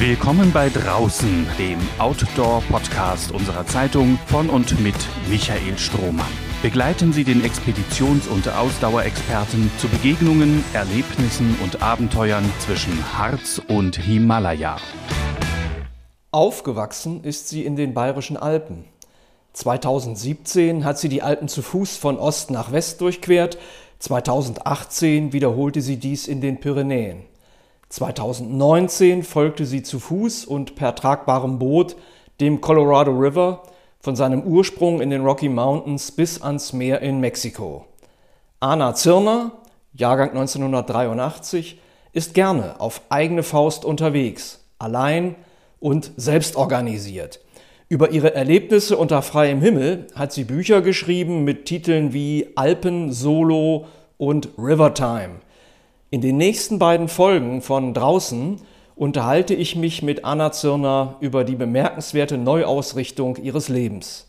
Willkommen bei Draußen, dem Outdoor-Podcast unserer Zeitung von und mit Michael Strohmann. Begleiten Sie den Expeditions- und Ausdauerexperten zu Begegnungen, Erlebnissen und Abenteuern zwischen Harz und Himalaya. Aufgewachsen ist sie in den Bayerischen Alpen. 2017 hat sie die Alpen zu Fuß von Ost nach West durchquert, 2018 wiederholte sie dies in den Pyrenäen. 2019 folgte sie zu Fuß und per tragbarem Boot dem Colorado River von seinem Ursprung in den Rocky Mountains bis ans Meer in Mexiko. Anna Zirner, Jahrgang 1983, ist gerne auf eigene Faust unterwegs, allein und selbstorganisiert. Über ihre Erlebnisse unter freiem Himmel hat sie Bücher geschrieben mit Titeln wie Alpen, Solo und Rivertime. In den nächsten beiden Folgen von Draußen unterhalte ich mich mit Anna Zirner über die bemerkenswerte Neuausrichtung ihres Lebens.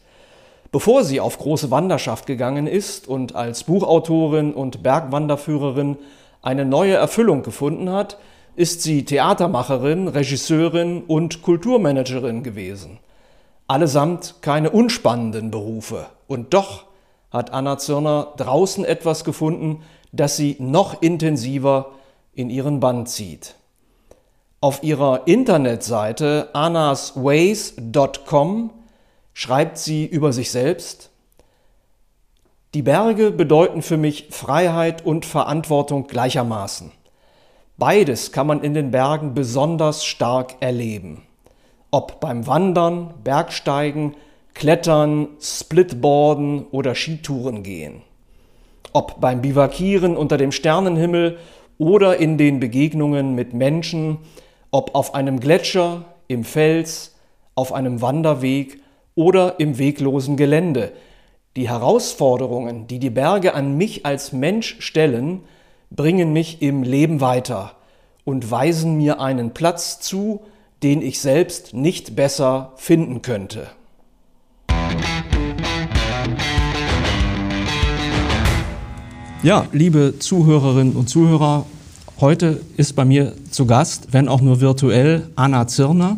Bevor sie auf große Wanderschaft gegangen ist und als Buchautorin und Bergwanderführerin eine neue Erfüllung gefunden hat, ist sie Theatermacherin, Regisseurin und Kulturmanagerin gewesen. Allesamt keine unspannenden Berufe. Und doch hat Anna Zirner draußen etwas gefunden, das sie noch intensiver in ihren Bann zieht. Auf ihrer Internetseite annasways.com schreibt sie über sich selbst, die Berge bedeuten für mich Freiheit und Verantwortung gleichermaßen. Beides kann man in den Bergen besonders stark erleben ob beim Wandern, Bergsteigen, Klettern, Splitboarden oder Skitouren gehen. Ob beim Bivakieren unter dem Sternenhimmel oder in den Begegnungen mit Menschen, ob auf einem Gletscher, im Fels, auf einem Wanderweg oder im weglosen Gelände. Die Herausforderungen, die die Berge an mich als Mensch stellen, bringen mich im Leben weiter und weisen mir einen Platz zu, den ich selbst nicht besser finden könnte. Ja, liebe Zuhörerinnen und Zuhörer, heute ist bei mir zu Gast, wenn auch nur virtuell, Anna Zirner.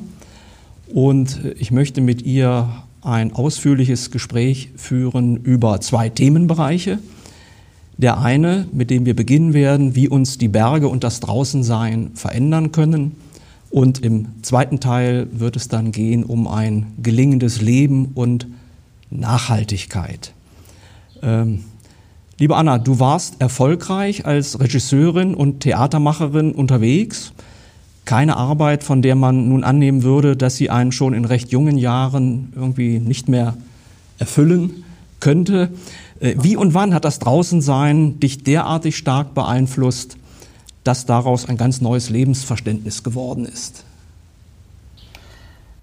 Und ich möchte mit ihr ein ausführliches Gespräch führen über zwei Themenbereiche. Der eine, mit dem wir beginnen werden, wie uns die Berge und das Draußensein verändern können. Und im zweiten Teil wird es dann gehen um ein gelingendes Leben und Nachhaltigkeit. Ähm, liebe Anna, du warst erfolgreich als Regisseurin und Theatermacherin unterwegs. Keine Arbeit, von der man nun annehmen würde, dass sie einen schon in recht jungen Jahren irgendwie nicht mehr erfüllen könnte. Äh, wie und wann hat das Draußensein dich derartig stark beeinflusst, dass daraus ein ganz neues Lebensverständnis geworden ist.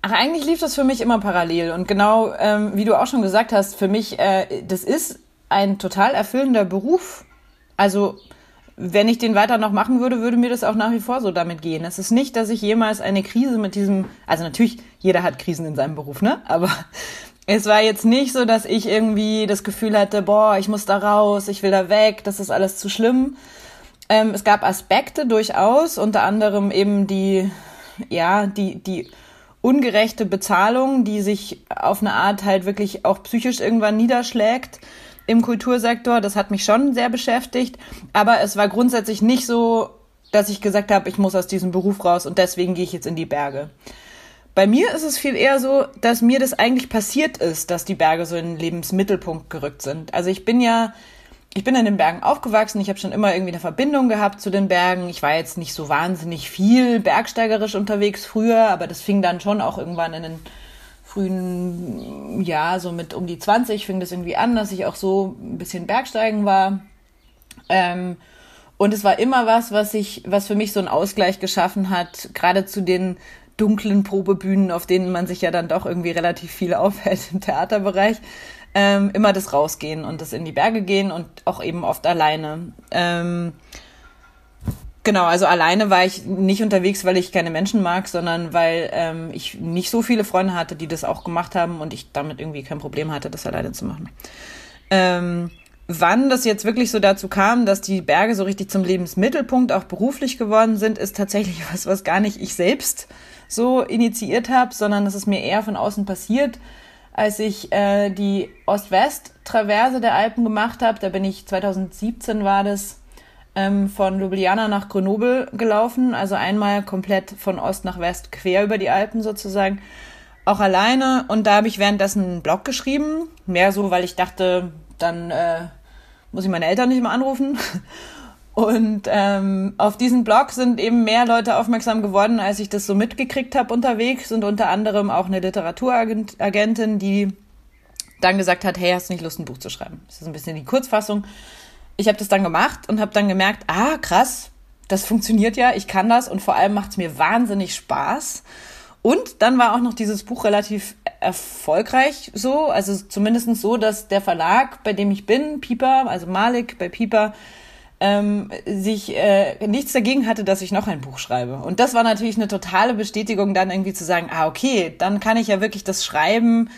Ach, eigentlich lief das für mich immer parallel. Und genau ähm, wie du auch schon gesagt hast, für mich, äh, das ist ein total erfüllender Beruf. Also wenn ich den weiter noch machen würde, würde mir das auch nach wie vor so damit gehen. Es ist nicht, dass ich jemals eine Krise mit diesem, also natürlich, jeder hat Krisen in seinem Beruf, ne? Aber es war jetzt nicht so, dass ich irgendwie das Gefühl hatte, boah, ich muss da raus, ich will da weg, das ist alles zu schlimm, ähm, es gab Aspekte durchaus, unter anderem eben die, ja, die, die ungerechte Bezahlung, die sich auf eine Art halt wirklich auch psychisch irgendwann niederschlägt im Kultursektor. Das hat mich schon sehr beschäftigt. Aber es war grundsätzlich nicht so, dass ich gesagt habe, ich muss aus diesem Beruf raus und deswegen gehe ich jetzt in die Berge. Bei mir ist es viel eher so, dass mir das eigentlich passiert ist, dass die Berge so in den Lebensmittelpunkt gerückt sind. Also ich bin ja ich bin in den Bergen aufgewachsen. Ich habe schon immer irgendwie eine Verbindung gehabt zu den Bergen. Ich war jetzt nicht so wahnsinnig viel bergsteigerisch unterwegs früher, aber das fing dann schon auch irgendwann in den frühen, ja, so mit um die 20 fing das irgendwie an, dass ich auch so ein bisschen Bergsteigen war. Ähm, und es war immer was, was ich, was für mich so einen Ausgleich geschaffen hat, gerade zu den dunklen Probebühnen, auf denen man sich ja dann doch irgendwie relativ viel aufhält im Theaterbereich ähm, immer das Rausgehen und das in die Berge gehen und auch eben oft alleine. Ähm, Genau, also alleine war ich nicht unterwegs, weil ich keine Menschen mag, sondern weil ähm, ich nicht so viele Freunde hatte, die das auch gemacht haben und ich damit irgendwie kein Problem hatte, das alleine zu machen. Ähm, wann das jetzt wirklich so dazu kam, dass die Berge so richtig zum Lebensmittelpunkt auch beruflich geworden sind, ist tatsächlich was, was gar nicht ich selbst so initiiert habe, sondern das ist mir eher von außen passiert, als ich äh, die Ost-West-Traverse der Alpen gemacht habe. Da bin ich 2017 war das ähm, von Ljubljana nach Grenoble gelaufen, also einmal komplett von Ost nach West quer über die Alpen sozusagen, auch alleine. Und da habe ich währenddessen einen Blog geschrieben, mehr so, weil ich dachte, dann äh, muss ich meine Eltern nicht mehr anrufen. Und ähm, auf diesen Blog sind eben mehr Leute aufmerksam geworden, als ich das so mitgekriegt habe unterwegs. Und unter anderem auch eine Literaturagentin, die dann gesagt hat, hey, hast du nicht Lust, ein Buch zu schreiben? Das ist ein bisschen die Kurzfassung. Ich habe das dann gemacht und habe dann gemerkt, ah, krass, das funktioniert ja, ich kann das und vor allem macht es mir wahnsinnig Spaß. Und dann war auch noch dieses Buch relativ erfolgreich so, also zumindest so, dass der Verlag, bei dem ich bin, Pieper, also Malik bei Pieper, ähm, sich äh, nichts dagegen hatte, dass ich noch ein Buch schreibe. Und das war natürlich eine totale Bestätigung, dann irgendwie zu sagen, ah, okay, dann kann ich ja wirklich das Schreiben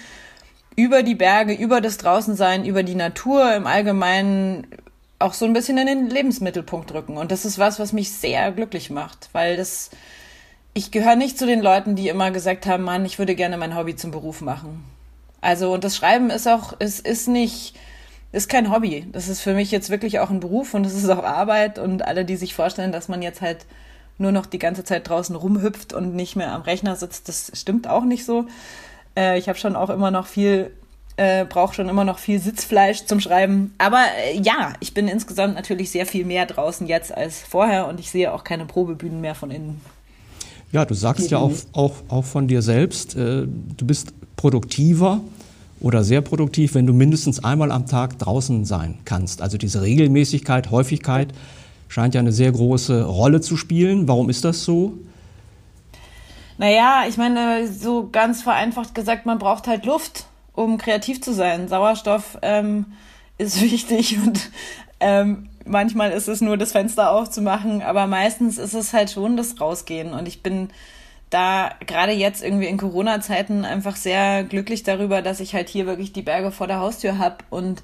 über die Berge, über das Draußensein, über die Natur im Allgemeinen auch so ein bisschen in den Lebensmittelpunkt drücken. Und das ist was, was mich sehr glücklich macht, weil das ich gehöre nicht zu den Leuten, die immer gesagt haben, Mann, ich würde gerne mein Hobby zum Beruf machen. Also, und das Schreiben ist auch, es ist nicht, ist kein Hobby. Das ist für mich jetzt wirklich auch ein Beruf und es ist auch Arbeit und alle, die sich vorstellen, dass man jetzt halt nur noch die ganze Zeit draußen rumhüpft und nicht mehr am Rechner sitzt, das stimmt auch nicht so. Äh, ich habe schon auch immer noch viel, äh, brauche schon immer noch viel Sitzfleisch zum Schreiben. Aber äh, ja, ich bin insgesamt natürlich sehr viel mehr draußen jetzt als vorher und ich sehe auch keine Probebühnen mehr von innen. Ja, du sagst ja auch, auch, auch von dir selbst, äh, du bist produktiver oder sehr produktiv, wenn du mindestens einmal am Tag draußen sein kannst. Also diese Regelmäßigkeit, Häufigkeit scheint ja eine sehr große Rolle zu spielen. Warum ist das so? Naja, ich meine, so ganz vereinfacht gesagt, man braucht halt Luft, um kreativ zu sein. Sauerstoff ähm, ist wichtig und ähm, manchmal ist es nur das Fenster aufzumachen, aber meistens ist es halt schon das Rausgehen. Und ich bin da gerade jetzt irgendwie in Corona-Zeiten einfach sehr glücklich darüber, dass ich halt hier wirklich die Berge vor der Haustür habe und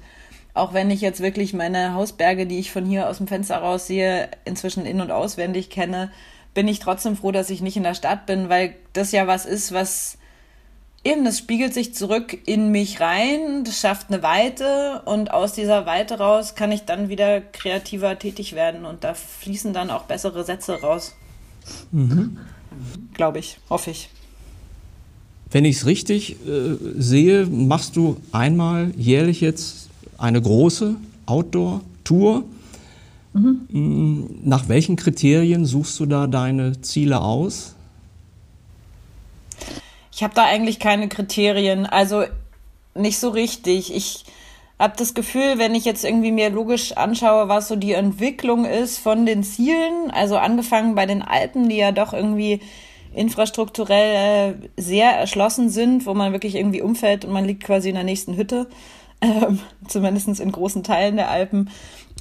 auch wenn ich jetzt wirklich meine Hausberge, die ich von hier aus dem Fenster raus sehe, inzwischen in- und auswendig kenne, bin ich trotzdem froh, dass ich nicht in der Stadt bin, weil das ja was ist, was eben, das spiegelt sich zurück in mich rein, das schafft eine Weite und aus dieser Weite raus kann ich dann wieder kreativer tätig werden und da fließen dann auch bessere Sätze raus. Mhm. Glaube ich, hoffe ich. Wenn ich es richtig äh, sehe, machst du einmal jährlich jetzt eine große Outdoor-Tour. Mhm. Mm, nach welchen Kriterien suchst du da deine Ziele aus? Ich habe da eigentlich keine Kriterien, also nicht so richtig. Ich habe das Gefühl, wenn ich jetzt irgendwie mir logisch anschaue, was so die Entwicklung ist von den Zielen, also angefangen bei den Alpen, die ja doch irgendwie infrastrukturell äh, sehr erschlossen sind, wo man wirklich irgendwie umfällt und man liegt quasi in der nächsten Hütte, ähm, zumindest in großen Teilen der Alpen.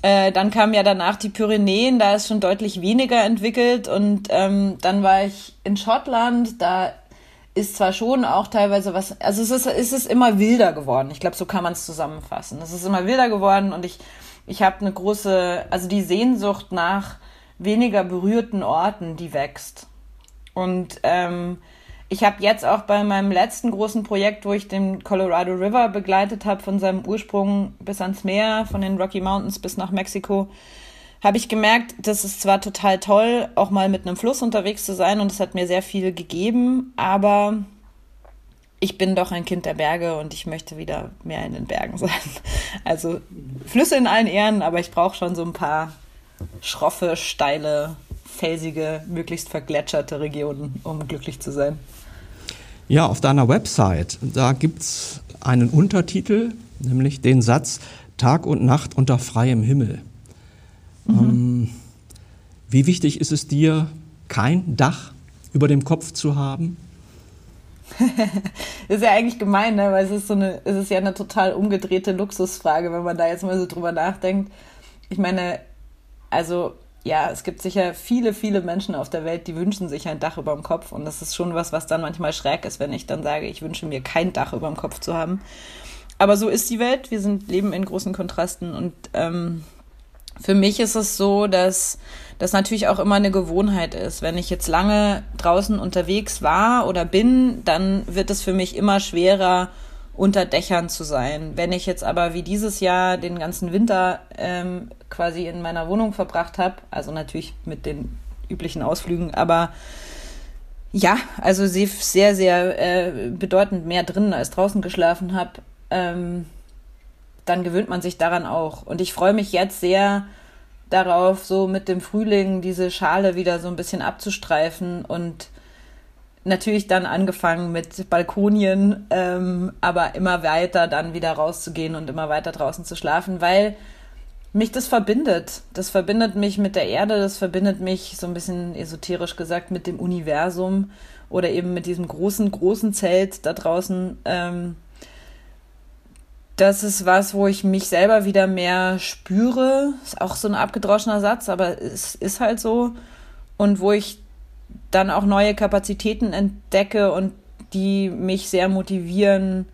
Äh, dann kamen ja danach die Pyrenäen, da ist schon deutlich weniger entwickelt und ähm, dann war ich in Schottland, da ist zwar schon auch teilweise was, also es ist, es immer wilder geworden. Ich glaube, so kann man es zusammenfassen. Es ist immer wilder geworden und ich, ich habe eine große, also die Sehnsucht nach weniger berührten Orten, die wächst. Und ähm, ich habe jetzt auch bei meinem letzten großen Projekt, wo ich den Colorado River begleitet habe, von seinem Ursprung bis ans Meer, von den Rocky Mountains bis nach Mexiko, habe ich gemerkt, das ist zwar total toll, auch mal mit einem Fluss unterwegs zu sein und es hat mir sehr viel gegeben, aber ich bin doch ein Kind der Berge und ich möchte wieder mehr in den Bergen sein. Also Flüsse in allen Ehren, aber ich brauche schon so ein paar schroffe, steile, felsige, möglichst vergletscherte Regionen, um glücklich zu sein. Ja, auf deiner Website, da gibt es einen Untertitel, nämlich den Satz Tag und Nacht unter freiem Himmel. Mhm. Ähm, wie wichtig ist es dir, kein Dach über dem Kopf zu haben? ist ja eigentlich gemein, ne? weil es ist so eine, es ist ja eine total umgedrehte Luxusfrage, wenn man da jetzt mal so drüber nachdenkt. Ich meine, also ja, es gibt sicher viele, viele Menschen auf der Welt, die wünschen sich ein Dach über dem Kopf und das ist schon was, was dann manchmal schräg ist, wenn ich dann sage, ich wünsche mir kein Dach über dem Kopf zu haben. aber so ist die Welt. Wir sind leben in großen Kontrasten und ähm, für mich ist es so, dass das natürlich auch immer eine Gewohnheit ist. Wenn ich jetzt lange draußen unterwegs war oder bin, dann wird es für mich immer schwerer, unter Dächern zu sein. Wenn ich jetzt aber wie dieses Jahr den ganzen Winter ähm, quasi in meiner Wohnung verbracht habe, also natürlich mit den üblichen Ausflügen, aber ja, also sehr, sehr äh, bedeutend mehr drinnen als draußen geschlafen habe, ähm, dann gewöhnt man sich daran auch. Und ich freue mich jetzt sehr darauf, so mit dem Frühling diese Schale wieder so ein bisschen abzustreifen und natürlich dann angefangen mit Balkonien, ähm, aber immer weiter dann wieder rauszugehen und immer weiter draußen zu schlafen, weil mich das verbindet. Das verbindet mich mit der Erde, das verbindet mich so ein bisschen esoterisch gesagt mit dem Universum oder eben mit diesem großen, großen Zelt da draußen. Ähm, das ist was, wo ich mich selber wieder mehr spüre. Ist auch so ein abgedroschener Satz, aber es ist halt so. Und wo ich dann auch neue Kapazitäten entdecke und die mich sehr motivieren,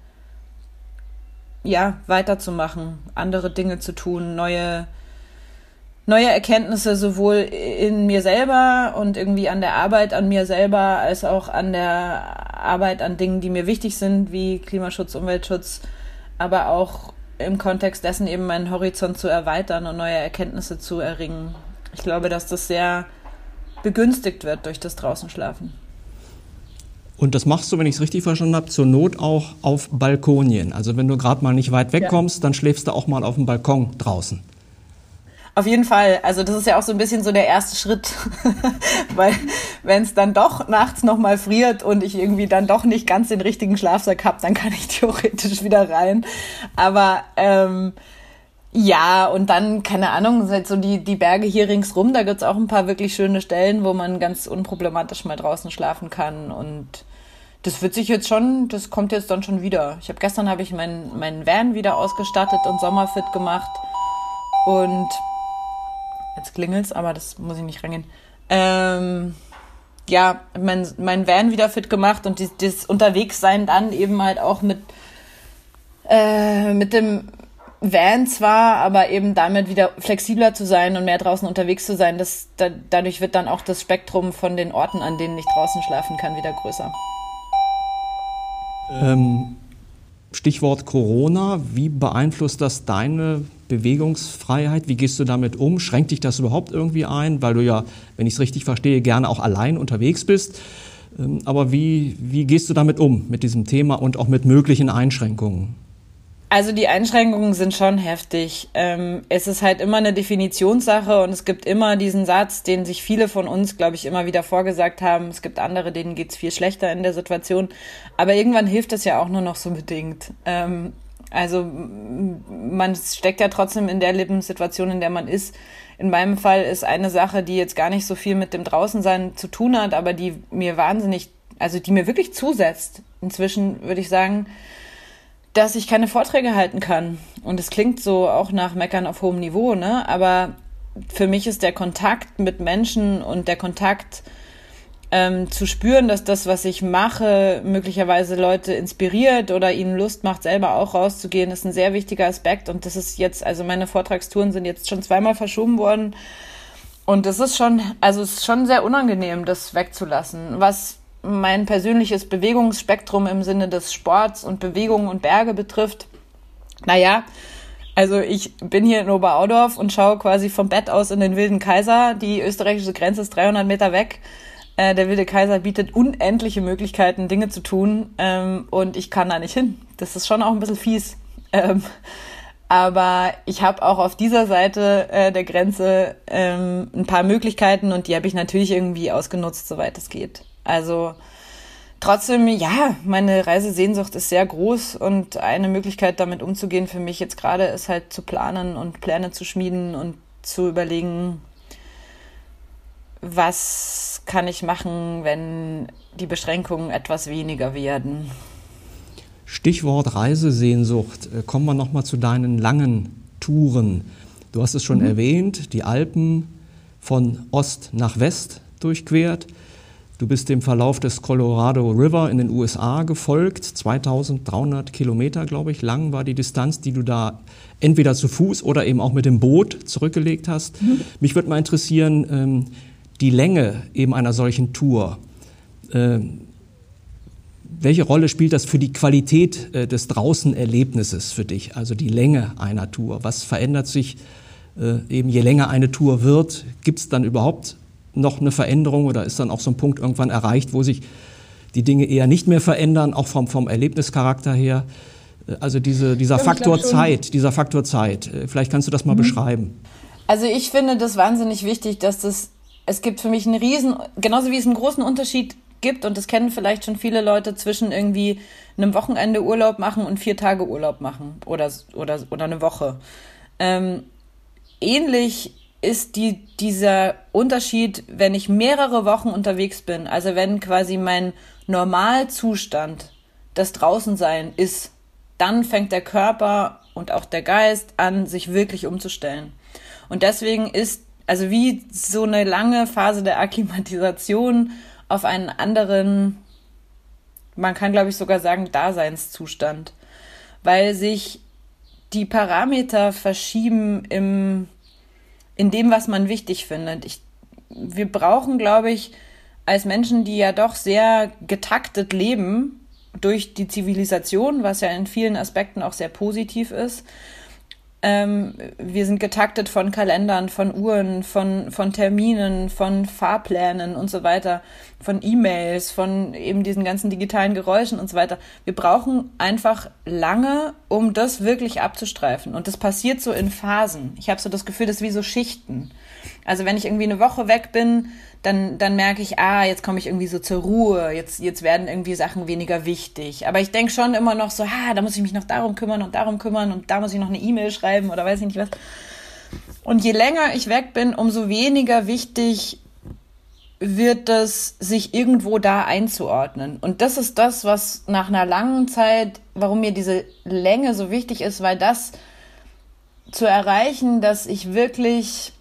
ja, weiterzumachen, andere Dinge zu tun, neue, neue Erkenntnisse sowohl in mir selber und irgendwie an der Arbeit an mir selber, als auch an der Arbeit an Dingen, die mir wichtig sind, wie Klimaschutz, Umweltschutz, aber auch im Kontext dessen eben meinen Horizont zu erweitern und neue Erkenntnisse zu erringen. Ich glaube, dass das sehr begünstigt wird durch das Draußenschlafen. Und das machst du, wenn ich es richtig verstanden habe, zur Not auch auf Balkonien. Also wenn du gerade mal nicht weit wegkommst, ja. dann schläfst du auch mal auf dem Balkon draußen. Auf jeden Fall. Also das ist ja auch so ein bisschen so der erste Schritt, weil wenn es dann doch nachts noch mal friert und ich irgendwie dann doch nicht ganz den richtigen Schlafsack habe, dann kann ich theoretisch wieder rein. Aber ähm, ja, und dann, keine Ahnung, halt so die, die Berge hier ringsrum, da gibt's auch ein paar wirklich schöne Stellen, wo man ganz unproblematisch mal draußen schlafen kann. Und das wird sich jetzt schon, das kommt jetzt dann schon wieder. Ich habe gestern habe ich meinen meinen Van wieder ausgestattet und sommerfit gemacht. Und jetzt klingelt's, aber das muss ich nicht rangehen. Ähm, ja, mein, mein Van wieder fit gemacht und das, Unterwegssein dann eben halt auch mit, äh, mit dem Van zwar, aber eben damit wieder flexibler zu sein und mehr draußen unterwegs zu sein, das, da, dadurch wird dann auch das Spektrum von den Orten, an denen ich draußen schlafen kann, wieder größer. Ähm, Stichwort Corona, wie beeinflusst das deine Bewegungsfreiheit? Wie gehst du damit um? Schränkt dich das überhaupt irgendwie ein, weil du ja, wenn ich es richtig verstehe, gerne auch allein unterwegs bist? Ähm, aber wie, wie gehst du damit um, mit diesem Thema und auch mit möglichen Einschränkungen? Also die Einschränkungen sind schon heftig. Ähm, es ist halt immer eine Definitionssache und es gibt immer diesen Satz, den sich viele von uns, glaube ich, immer wieder vorgesagt haben. Es gibt andere, denen geht's viel schlechter in der Situation. Aber irgendwann hilft das ja auch nur noch so bedingt. Also man steckt ja trotzdem in der Lebenssituation, in der man ist. In meinem Fall ist eine Sache, die jetzt gar nicht so viel mit dem Draußensein zu tun hat, aber die mir wahnsinnig, also die mir wirklich zusetzt. Inzwischen würde ich sagen, dass ich keine Vorträge halten kann. Und es klingt so auch nach Meckern auf hohem Niveau, ne? Aber für mich ist der Kontakt mit Menschen und der Kontakt ähm, zu spüren, dass das, was ich mache, möglicherweise Leute inspiriert oder ihnen Lust macht, selber auch rauszugehen, ist ein sehr wichtiger Aspekt. Und das ist jetzt, also meine Vortragstouren sind jetzt schon zweimal verschoben worden. Und das ist schon, also es ist schon sehr unangenehm, das wegzulassen. Was mein persönliches Bewegungsspektrum im Sinne des Sports und Bewegung und Berge betrifft, naja, also ich bin hier in Oberaudorf und schaue quasi vom Bett aus in den Wilden Kaiser. Die österreichische Grenze ist 300 Meter weg. Äh, der Wilde Kaiser bietet unendliche Möglichkeiten, Dinge zu tun ähm, und ich kann da nicht hin. Das ist schon auch ein bisschen fies. Ähm, aber ich habe auch auf dieser Seite äh, der Grenze ähm, ein paar Möglichkeiten und die habe ich natürlich irgendwie ausgenutzt, soweit es geht. Also trotzdem, ja, meine Reisesehnsucht ist sehr groß und eine Möglichkeit, damit umzugehen für mich jetzt gerade ist halt zu planen und Pläne zu schmieden und zu überlegen, was kann ich machen, wenn die Beschränkungen etwas weniger werden. Stichwort Reisesehnsucht. Äh, kommen wir nochmal zu deinen langen Touren. Du hast es schon mhm. erwähnt, die Alpen von Ost nach West durchquert. Du bist dem Verlauf des Colorado River in den USA gefolgt. 2300 Kilometer, glaube ich, lang war die Distanz, die du da entweder zu Fuß oder eben auch mit dem Boot zurückgelegt hast. Mhm. Mich würde mal interessieren, ähm, die Länge eben einer solchen Tour. Ähm, welche Rolle spielt das für die Qualität äh, des Draußenerlebnisses für dich, also die Länge einer Tour? Was verändert sich äh, eben je länger eine Tour wird? Gibt es dann überhaupt noch eine Veränderung oder ist dann auch so ein Punkt irgendwann erreicht, wo sich die Dinge eher nicht mehr verändern, auch vom, vom Erlebnischarakter her? Äh, also diese, dieser ja, Faktor Zeit, dieser Faktor Zeit. Vielleicht kannst du das mal mhm. beschreiben. Also ich finde das wahnsinnig wichtig, dass das, es gibt für mich einen riesen, genauso wie es einen großen Unterschied gibt, und das kennen vielleicht schon viele Leute, zwischen irgendwie einem Wochenende Urlaub machen und vier Tage Urlaub machen oder, oder, oder eine Woche. Ähm, ähnlich ist die, dieser Unterschied, wenn ich mehrere Wochen unterwegs bin, also wenn quasi mein Normalzustand das Draußensein ist, dann fängt der Körper und auch der Geist an, sich wirklich umzustellen. Und deswegen ist, also wie so eine lange Phase der Akklimatisation auf einen anderen, man kann glaube ich sogar sagen, Daseinszustand, weil sich die Parameter verschieben im, in dem, was man wichtig findet. Ich, wir brauchen, glaube ich, als Menschen, die ja doch sehr getaktet leben, durch die Zivilisation, was ja in vielen Aspekten auch sehr positiv ist, ähm, wir sind getaktet von Kalendern, von Uhren, von, von Terminen, von Fahrplänen und so weiter, von E-Mails, von eben diesen ganzen digitalen Geräuschen und so weiter. Wir brauchen einfach lange, um das wirklich abzustreifen. Und das passiert so in Phasen. Ich habe so das Gefühl, das ist wie so Schichten. Also wenn ich irgendwie eine Woche weg bin, dann, dann merke ich, ah, jetzt komme ich irgendwie so zur Ruhe, jetzt, jetzt werden irgendwie Sachen weniger wichtig. Aber ich denke schon immer noch so, ah, da muss ich mich noch darum kümmern und darum kümmern und da muss ich noch eine E-Mail schreiben oder weiß ich nicht was. Und je länger ich weg bin, umso weniger wichtig wird es, sich irgendwo da einzuordnen. Und das ist das, was nach einer langen Zeit, warum mir diese Länge so wichtig ist, weil das zu erreichen, dass ich wirklich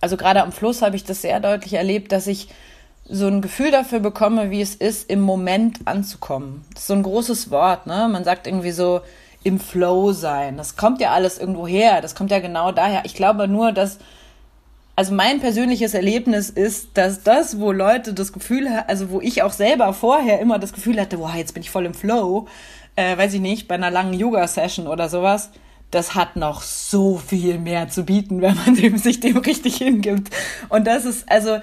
also gerade am Fluss habe ich das sehr deutlich erlebt, dass ich so ein Gefühl dafür bekomme, wie es ist, im Moment anzukommen. Das ist so ein großes Wort, ne? Man sagt irgendwie so im Flow sein. Das kommt ja alles irgendwo her. Das kommt ja genau daher. Ich glaube nur, dass also mein persönliches Erlebnis ist, dass das, wo Leute das Gefühl, also wo ich auch selber vorher immer das Gefühl hatte, wow, jetzt bin ich voll im Flow, äh, weiß ich nicht, bei einer langen Yoga-Session oder sowas, das hat noch so viel mehr zu bieten, wenn man dem, sich dem richtig hingibt. Und das ist also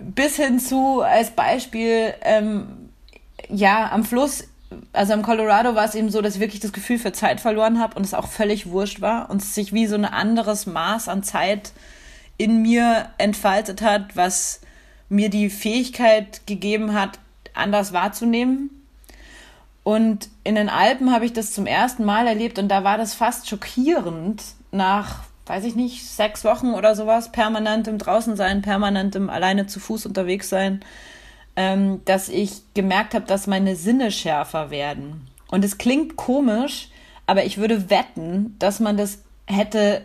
bis hin zu als Beispiel, ähm, ja, am Fluss, also im Colorado war es eben so, dass ich wirklich das Gefühl für Zeit verloren habe und es auch völlig wurscht war und es sich wie so ein anderes Maß an Zeit in mir entfaltet hat, was mir die Fähigkeit gegeben hat, anders wahrzunehmen und in den Alpen habe ich das zum ersten Mal erlebt und da war das fast schockierend nach, weiß ich nicht, sechs Wochen oder sowas, permanentem Draußensein, permanentem alleine zu Fuß unterwegs sein, ähm, dass ich gemerkt habe, dass meine Sinne schärfer werden. Und es klingt komisch, aber ich würde wetten, dass man das hätte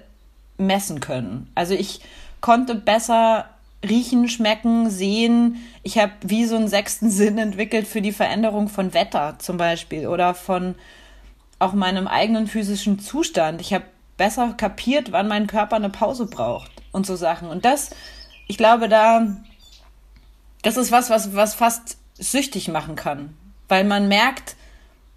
messen können. Also ich konnte besser riechen, schmecken, sehen. Ich habe wie so einen sechsten Sinn entwickelt für die Veränderung von Wetter zum Beispiel oder von auch meinem eigenen physischen Zustand. Ich habe besser kapiert, wann mein Körper eine Pause braucht und so Sachen. Und das, ich glaube, da, das ist was, was, was fast süchtig machen kann, weil man merkt,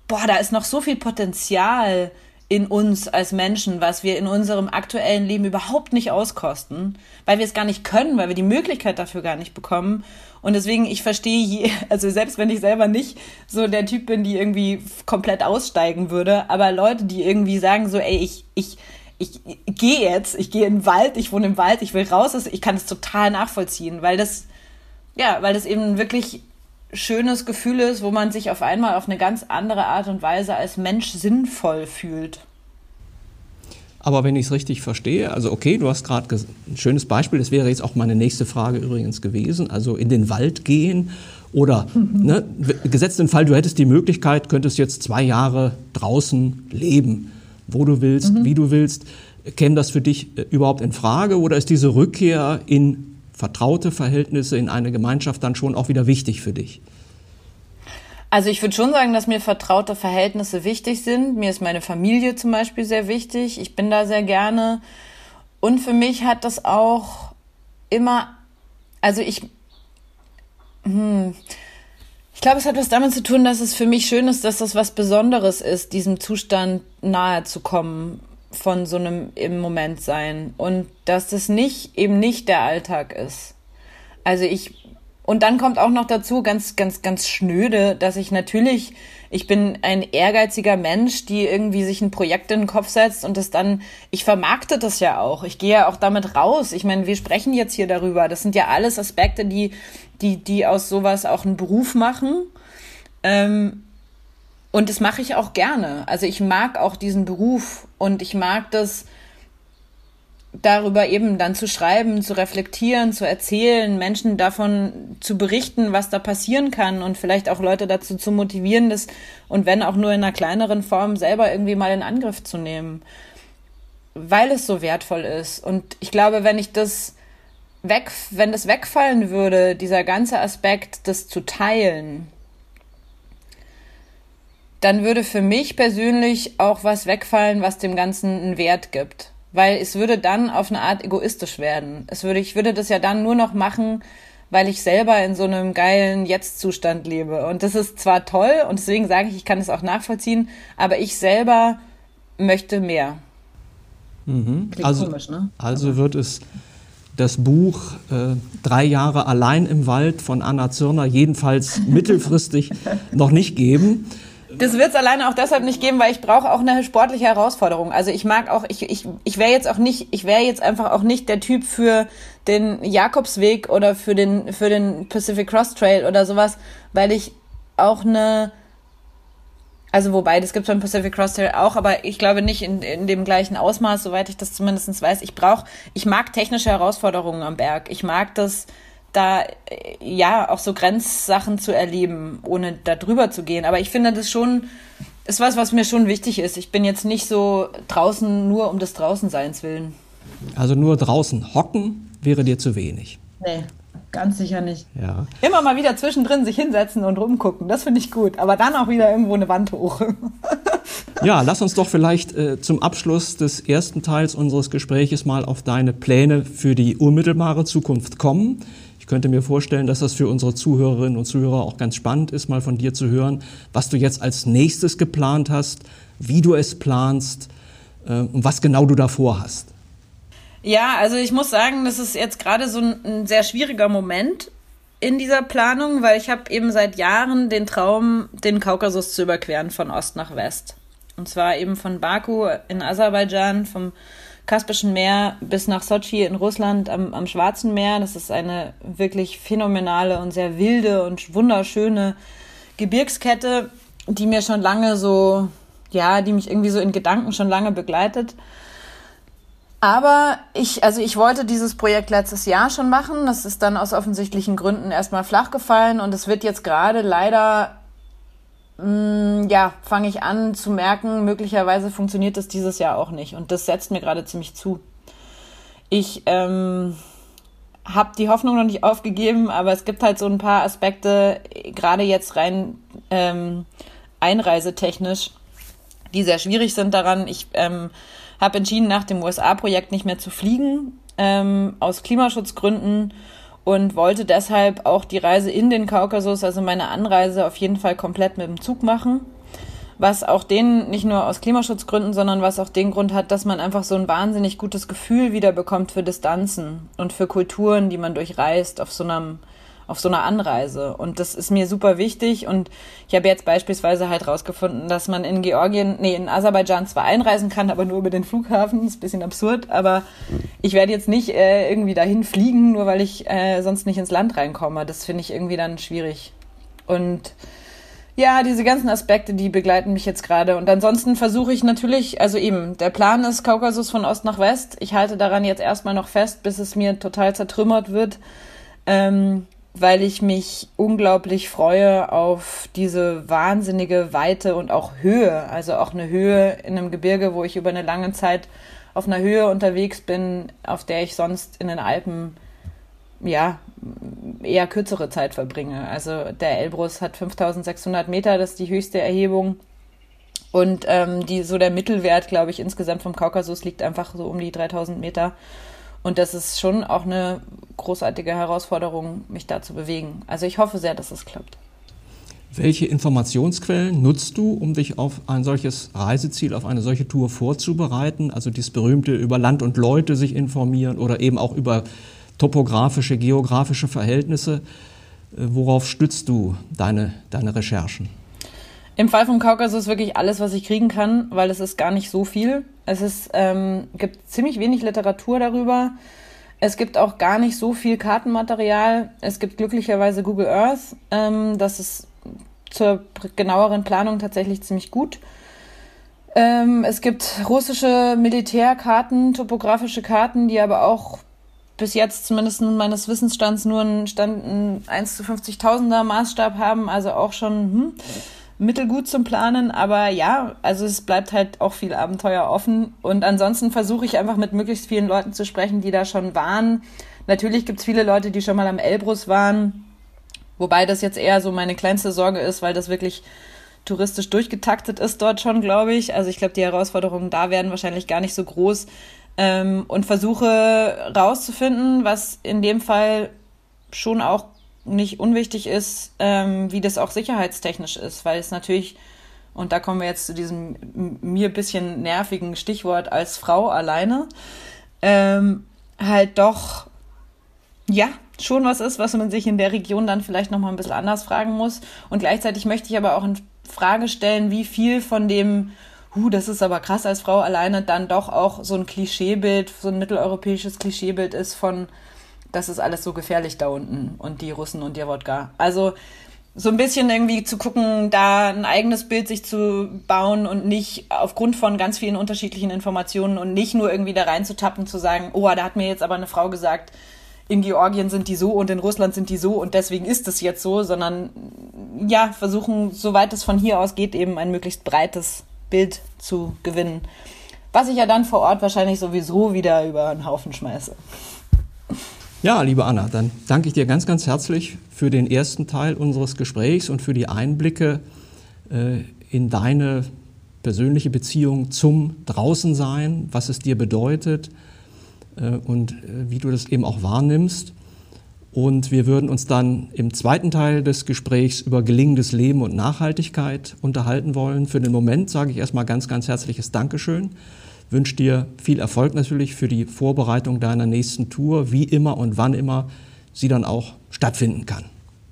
boah, da ist noch so viel Potenzial in uns als Menschen, was wir in unserem aktuellen Leben überhaupt nicht auskosten, weil wir es gar nicht können, weil wir die Möglichkeit dafür gar nicht bekommen. Und deswegen, ich verstehe, je, also selbst wenn ich selber nicht so der Typ bin, die irgendwie komplett aussteigen würde, aber Leute, die irgendwie sagen so, ey, ich, ich, ich, gehe jetzt, ich gehe in den Wald, ich wohne im Wald, ich will raus, ich kann das total nachvollziehen, weil das, ja, weil das eben wirklich schönes Gefühl ist, wo man sich auf einmal auf eine ganz andere Art und Weise als Mensch sinnvoll fühlt. Aber wenn ich es richtig verstehe, also okay, du hast gerade ein schönes Beispiel, das wäre jetzt auch meine nächste Frage übrigens gewesen, also in den Wald gehen oder mhm. ne, gesetzt den Fall, du hättest die Möglichkeit, könntest jetzt zwei Jahre draußen leben, wo du willst, mhm. wie du willst. Käme das für dich äh, überhaupt in Frage oder ist diese Rückkehr in vertraute Verhältnisse in eine Gemeinschaft dann schon auch wieder wichtig für dich? Also ich würde schon sagen, dass mir vertraute Verhältnisse wichtig sind. Mir ist meine Familie zum Beispiel sehr wichtig. Ich bin da sehr gerne. Und für mich hat das auch immer, also ich, hm, ich glaube, es hat was damit zu tun, dass es für mich schön ist, dass das was Besonderes ist, diesem Zustand nahe zu kommen von so einem im Moment sein und dass das nicht eben nicht der Alltag ist. Also ich und dann kommt auch noch dazu ganz ganz ganz schnöde, dass ich natürlich ich bin ein ehrgeiziger Mensch, die irgendwie sich ein Projekt in den Kopf setzt und das dann ich vermarkte das ja auch. Ich gehe ja auch damit raus. Ich meine, wir sprechen jetzt hier darüber. Das sind ja alles Aspekte, die die die aus sowas auch einen Beruf machen. Ähm, und das mache ich auch gerne. Also ich mag auch diesen Beruf und ich mag das darüber eben dann zu schreiben, zu reflektieren, zu erzählen, Menschen davon zu berichten, was da passieren kann und vielleicht auch Leute dazu zu motivieren, das und wenn auch nur in einer kleineren Form selber irgendwie mal in Angriff zu nehmen, weil es so wertvoll ist. Und ich glaube, wenn ich das weg, wenn das wegfallen würde, dieser ganze Aspekt, das zu teilen, dann würde für mich persönlich auch was wegfallen, was dem Ganzen einen Wert gibt. Weil es würde dann auf eine Art egoistisch werden. Es würde, ich würde das ja dann nur noch machen, weil ich selber in so einem geilen Jetzt-Zustand lebe. Und das ist zwar toll und deswegen sage ich, ich kann es auch nachvollziehen, aber ich selber möchte mehr. Mhm. Also, komisch, ne? also wird es das Buch äh, Drei Jahre allein im Wald von Anna Zürner jedenfalls mittelfristig noch nicht geben. Das wird es alleine auch deshalb nicht geben, weil ich brauche auch eine sportliche Herausforderung. Also ich mag auch, ich, ich, ich wäre jetzt auch nicht, ich wäre jetzt einfach auch nicht der Typ für den Jakobsweg oder für den, für den Pacific Cross Trail oder sowas, weil ich auch eine, also wobei, das gibt beim Pacific Cross Trail auch, aber ich glaube nicht in, in dem gleichen Ausmaß, soweit ich das zumindest weiß. Ich brauche, ich mag technische Herausforderungen am Berg. Ich mag das, da ja auch so Grenzsachen zu erleben, ohne da drüber zu gehen. Aber ich finde das schon, ist was, was mir schon wichtig ist. Ich bin jetzt nicht so draußen nur um des Draußenseins willen. Also nur draußen hocken wäre dir zu wenig. Nee, ganz sicher nicht. Ja. Immer mal wieder zwischendrin sich hinsetzen und rumgucken, das finde ich gut. Aber dann auch wieder irgendwo eine Wand hoch. ja, lass uns doch vielleicht äh, zum Abschluss des ersten Teils unseres Gespräches mal auf deine Pläne für die unmittelbare Zukunft kommen könnte mir vorstellen, dass das für unsere Zuhörerinnen und Zuhörer auch ganz spannend ist, mal von dir zu hören, was du jetzt als nächstes geplant hast, wie du es planst äh, und was genau du davor hast. Ja, also ich muss sagen, das ist jetzt gerade so ein, ein sehr schwieriger Moment in dieser Planung, weil ich habe eben seit Jahren den Traum, den Kaukasus zu überqueren von Ost nach West. Und zwar eben von Baku in Aserbaidschan, vom Kaspischen Meer bis nach Sochi in Russland am, am Schwarzen Meer. Das ist eine wirklich phänomenale und sehr wilde und wunderschöne Gebirgskette, die mir schon lange so, ja, die mich irgendwie so in Gedanken schon lange begleitet. Aber ich, also ich wollte dieses Projekt letztes Jahr schon machen. Das ist dann aus offensichtlichen Gründen erstmal flach gefallen und es wird jetzt gerade leider ja, fange ich an zu merken, möglicherweise funktioniert das dieses Jahr auch nicht. Und das setzt mir gerade ziemlich zu. Ich ähm, habe die Hoffnung noch nicht aufgegeben, aber es gibt halt so ein paar Aspekte, gerade jetzt rein ähm, einreisetechnisch, die sehr schwierig sind daran. Ich ähm, habe entschieden, nach dem USA-Projekt nicht mehr zu fliegen, ähm, aus Klimaschutzgründen und wollte deshalb auch die Reise in den Kaukasus, also meine Anreise, auf jeden Fall komplett mit dem Zug machen. Was auch den, nicht nur aus Klimaschutzgründen, sondern was auch den Grund hat, dass man einfach so ein wahnsinnig gutes Gefühl wieder bekommt für Distanzen und für Kulturen, die man durchreist auf so einem auf so einer Anreise. Und das ist mir super wichtig. Und ich habe jetzt beispielsweise halt rausgefunden, dass man in Georgien, nee, in Aserbaidschan zwar einreisen kann, aber nur über den Flughafen. Ist ein bisschen absurd, aber ich werde jetzt nicht äh, irgendwie dahin fliegen, nur weil ich äh, sonst nicht ins Land reinkomme. Das finde ich irgendwie dann schwierig. Und ja, diese ganzen Aspekte, die begleiten mich jetzt gerade. Und ansonsten versuche ich natürlich, also eben, der Plan ist Kaukasus von Ost nach West. Ich halte daran jetzt erstmal noch fest, bis es mir total zertrümmert wird. Ähm, weil ich mich unglaublich freue auf diese wahnsinnige Weite und auch Höhe. Also auch eine Höhe in einem Gebirge, wo ich über eine lange Zeit auf einer Höhe unterwegs bin, auf der ich sonst in den Alpen ja, eher kürzere Zeit verbringe. Also der Elbrus hat 5600 Meter, das ist die höchste Erhebung. Und ähm, die, so der Mittelwert, glaube ich, insgesamt vom Kaukasus liegt einfach so um die 3000 Meter. Und das ist schon auch eine großartige Herausforderung, mich da zu bewegen. Also ich hoffe sehr, dass es klappt. Welche Informationsquellen nutzt du, um dich auf ein solches Reiseziel, auf eine solche Tour vorzubereiten? Also dieses berühmte über Land und Leute sich informieren oder eben auch über topografische, geografische Verhältnisse. Äh, worauf stützt du deine, deine Recherchen? Im Fall vom Kaukasus wirklich alles, was ich kriegen kann, weil es ist gar nicht so viel. Es ist, ähm, gibt ziemlich wenig Literatur darüber. Es gibt auch gar nicht so viel Kartenmaterial. Es gibt glücklicherweise Google Earth. Ähm, das ist zur genaueren Planung tatsächlich ziemlich gut. Ähm, es gibt russische Militärkarten, topografische Karten, die aber auch bis jetzt zumindest meines Wissensstands nur einen, Stand, einen 1 zu 50.000er Maßstab haben, also auch schon hm, mittelgut zum Planen, aber ja, also es bleibt halt auch viel Abenteuer offen. Und ansonsten versuche ich einfach mit möglichst vielen Leuten zu sprechen, die da schon waren. Natürlich gibt es viele Leute, die schon mal am Elbrus waren, wobei das jetzt eher so meine kleinste Sorge ist, weil das wirklich touristisch durchgetaktet ist dort schon, glaube ich. Also ich glaube, die Herausforderungen da werden wahrscheinlich gar nicht so groß. Ähm, und versuche rauszufinden, was in dem Fall schon auch nicht unwichtig ist, ähm, wie das auch sicherheitstechnisch ist, weil es natürlich, und da kommen wir jetzt zu diesem mir bisschen nervigen Stichwort als Frau alleine, ähm, halt doch, ja, schon was ist, was man sich in der Region dann vielleicht nochmal ein bisschen anders fragen muss. Und gleichzeitig möchte ich aber auch in Frage stellen, wie viel von dem, huh, das ist aber krass als Frau alleine, dann doch auch so ein Klischeebild, so ein mitteleuropäisches Klischeebild ist von, das ist alles so gefährlich da unten und die Russen und der Wodka. Also so ein bisschen irgendwie zu gucken, da ein eigenes Bild sich zu bauen und nicht aufgrund von ganz vielen unterschiedlichen Informationen und nicht nur irgendwie da reinzutappen, zu sagen, oh, da hat mir jetzt aber eine Frau gesagt, in Georgien sind die so und in Russland sind die so und deswegen ist es jetzt so, sondern ja, versuchen, soweit es von hier aus geht, eben ein möglichst breites Bild zu gewinnen. Was ich ja dann vor Ort wahrscheinlich sowieso wieder über einen Haufen schmeiße. Ja, liebe Anna, dann danke ich dir ganz, ganz herzlich für den ersten Teil unseres Gesprächs und für die Einblicke äh, in deine persönliche Beziehung zum Draußensein, was es dir bedeutet äh, und äh, wie du das eben auch wahrnimmst. Und wir würden uns dann im zweiten Teil des Gesprächs über gelingendes Leben und Nachhaltigkeit unterhalten wollen. Für den Moment sage ich erstmal ganz, ganz herzliches Dankeschön wünsche dir viel Erfolg natürlich für die Vorbereitung deiner nächsten Tour, wie immer und wann immer sie dann auch stattfinden kann.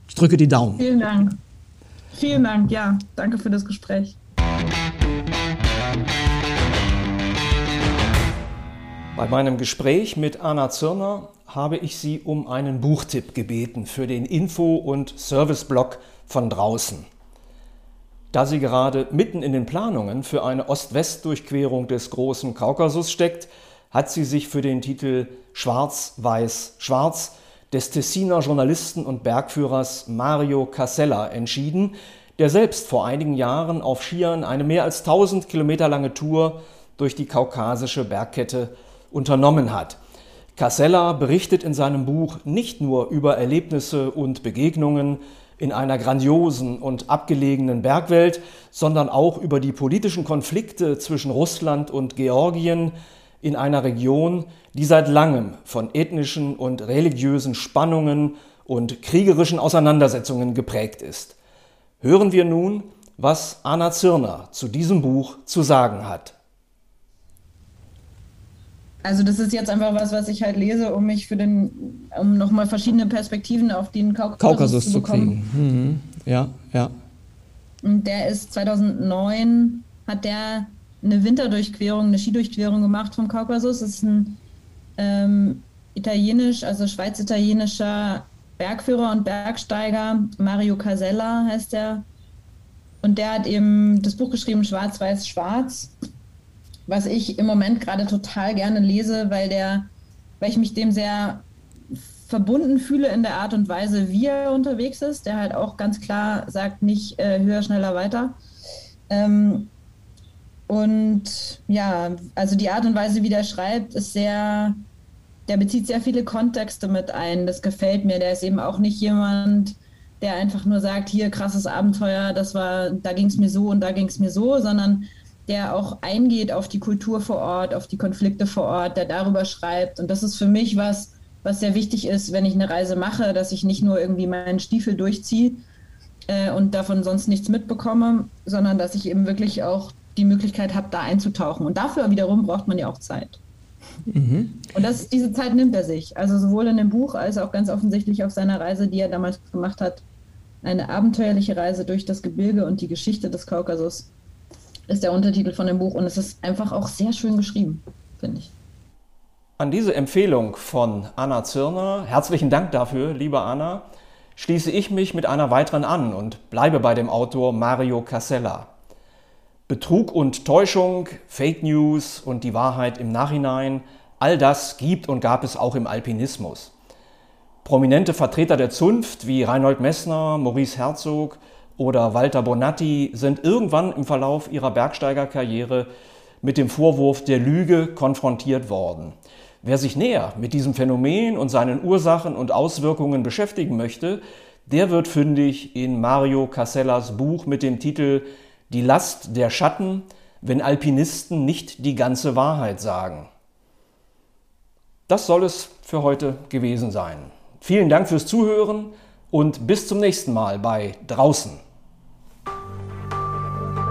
Ich drücke die Daumen. Vielen Dank. Vielen Dank, ja. Danke für das Gespräch. Bei meinem Gespräch mit Anna Zirner habe ich sie um einen Buchtipp gebeten für den Info- und Serviceblog von draußen. Da sie gerade mitten in den Planungen für eine Ost-West-Durchquerung des großen Kaukasus steckt, hat sie sich für den Titel Schwarz-Weiß-Schwarz des Tessiner Journalisten und Bergführers Mario Casella entschieden, der selbst vor einigen Jahren auf Skiern eine mehr als 1000 Kilometer lange Tour durch die kaukasische Bergkette unternommen hat. Casella berichtet in seinem Buch nicht nur über Erlebnisse und Begegnungen, in einer grandiosen und abgelegenen Bergwelt, sondern auch über die politischen Konflikte zwischen Russland und Georgien in einer Region, die seit langem von ethnischen und religiösen Spannungen und kriegerischen Auseinandersetzungen geprägt ist. Hören wir nun, was Anna Zirner zu diesem Buch zu sagen hat. Also das ist jetzt einfach was, was ich halt lese, um mich für den, um nochmal verschiedene Perspektiven auf den Kaukasus, Kaukasus zu bekommen. Zu mhm. Ja, ja. Und der ist 2009, hat der eine Winterdurchquerung, eine Skidurchquerung gemacht vom Kaukasus. Das ist ein ähm, italienisch, also schweiz-italienischer Bergführer und Bergsteiger. Mario Casella heißt er. Und der hat eben das Buch geschrieben, Schwarz-Weiß-Schwarz was ich im Moment gerade total gerne lese, weil der, weil ich mich dem sehr verbunden fühle in der Art und Weise, wie er unterwegs ist, der halt auch ganz klar sagt, nicht äh, höher, schneller, weiter. Ähm, und ja, also die Art und Weise, wie der schreibt, ist sehr der bezieht sehr viele Kontexte mit ein. Das gefällt mir. Der ist eben auch nicht jemand, der einfach nur sagt, hier krasses Abenteuer, das war, da ging es mir so und da ging es mir so, sondern der auch eingeht auf die Kultur vor Ort, auf die Konflikte vor Ort, der darüber schreibt. Und das ist für mich was, was sehr wichtig ist, wenn ich eine Reise mache, dass ich nicht nur irgendwie meinen Stiefel durchziehe äh, und davon sonst nichts mitbekomme, sondern dass ich eben wirklich auch die Möglichkeit habe, da einzutauchen. Und dafür wiederum braucht man ja auch Zeit. Mhm. Und das, diese Zeit nimmt er sich. Also sowohl in dem Buch als auch ganz offensichtlich auf seiner Reise, die er damals gemacht hat. Eine abenteuerliche Reise durch das Gebirge und die Geschichte des Kaukasus ist der Untertitel von dem Buch. Und es ist einfach auch sehr schön geschrieben, finde ich. An diese Empfehlung von Anna Zirner, herzlichen Dank dafür, liebe Anna, schließe ich mich mit einer weiteren an und bleibe bei dem Autor Mario Casella. Betrug und Täuschung, Fake News und die Wahrheit im Nachhinein, all das gibt und gab es auch im Alpinismus. Prominente Vertreter der Zunft wie Reinhold Messner, Maurice Herzog oder Walter Bonatti sind irgendwann im Verlauf ihrer Bergsteigerkarriere mit dem Vorwurf der Lüge konfrontiert worden. Wer sich näher mit diesem Phänomen und seinen Ursachen und Auswirkungen beschäftigen möchte, der wird fündig in Mario Casellas Buch mit dem Titel die Last der Schatten, wenn Alpinisten nicht die ganze Wahrheit sagen. Das soll es für heute gewesen sein. Vielen Dank fürs Zuhören und bis zum nächsten Mal bei Draußen.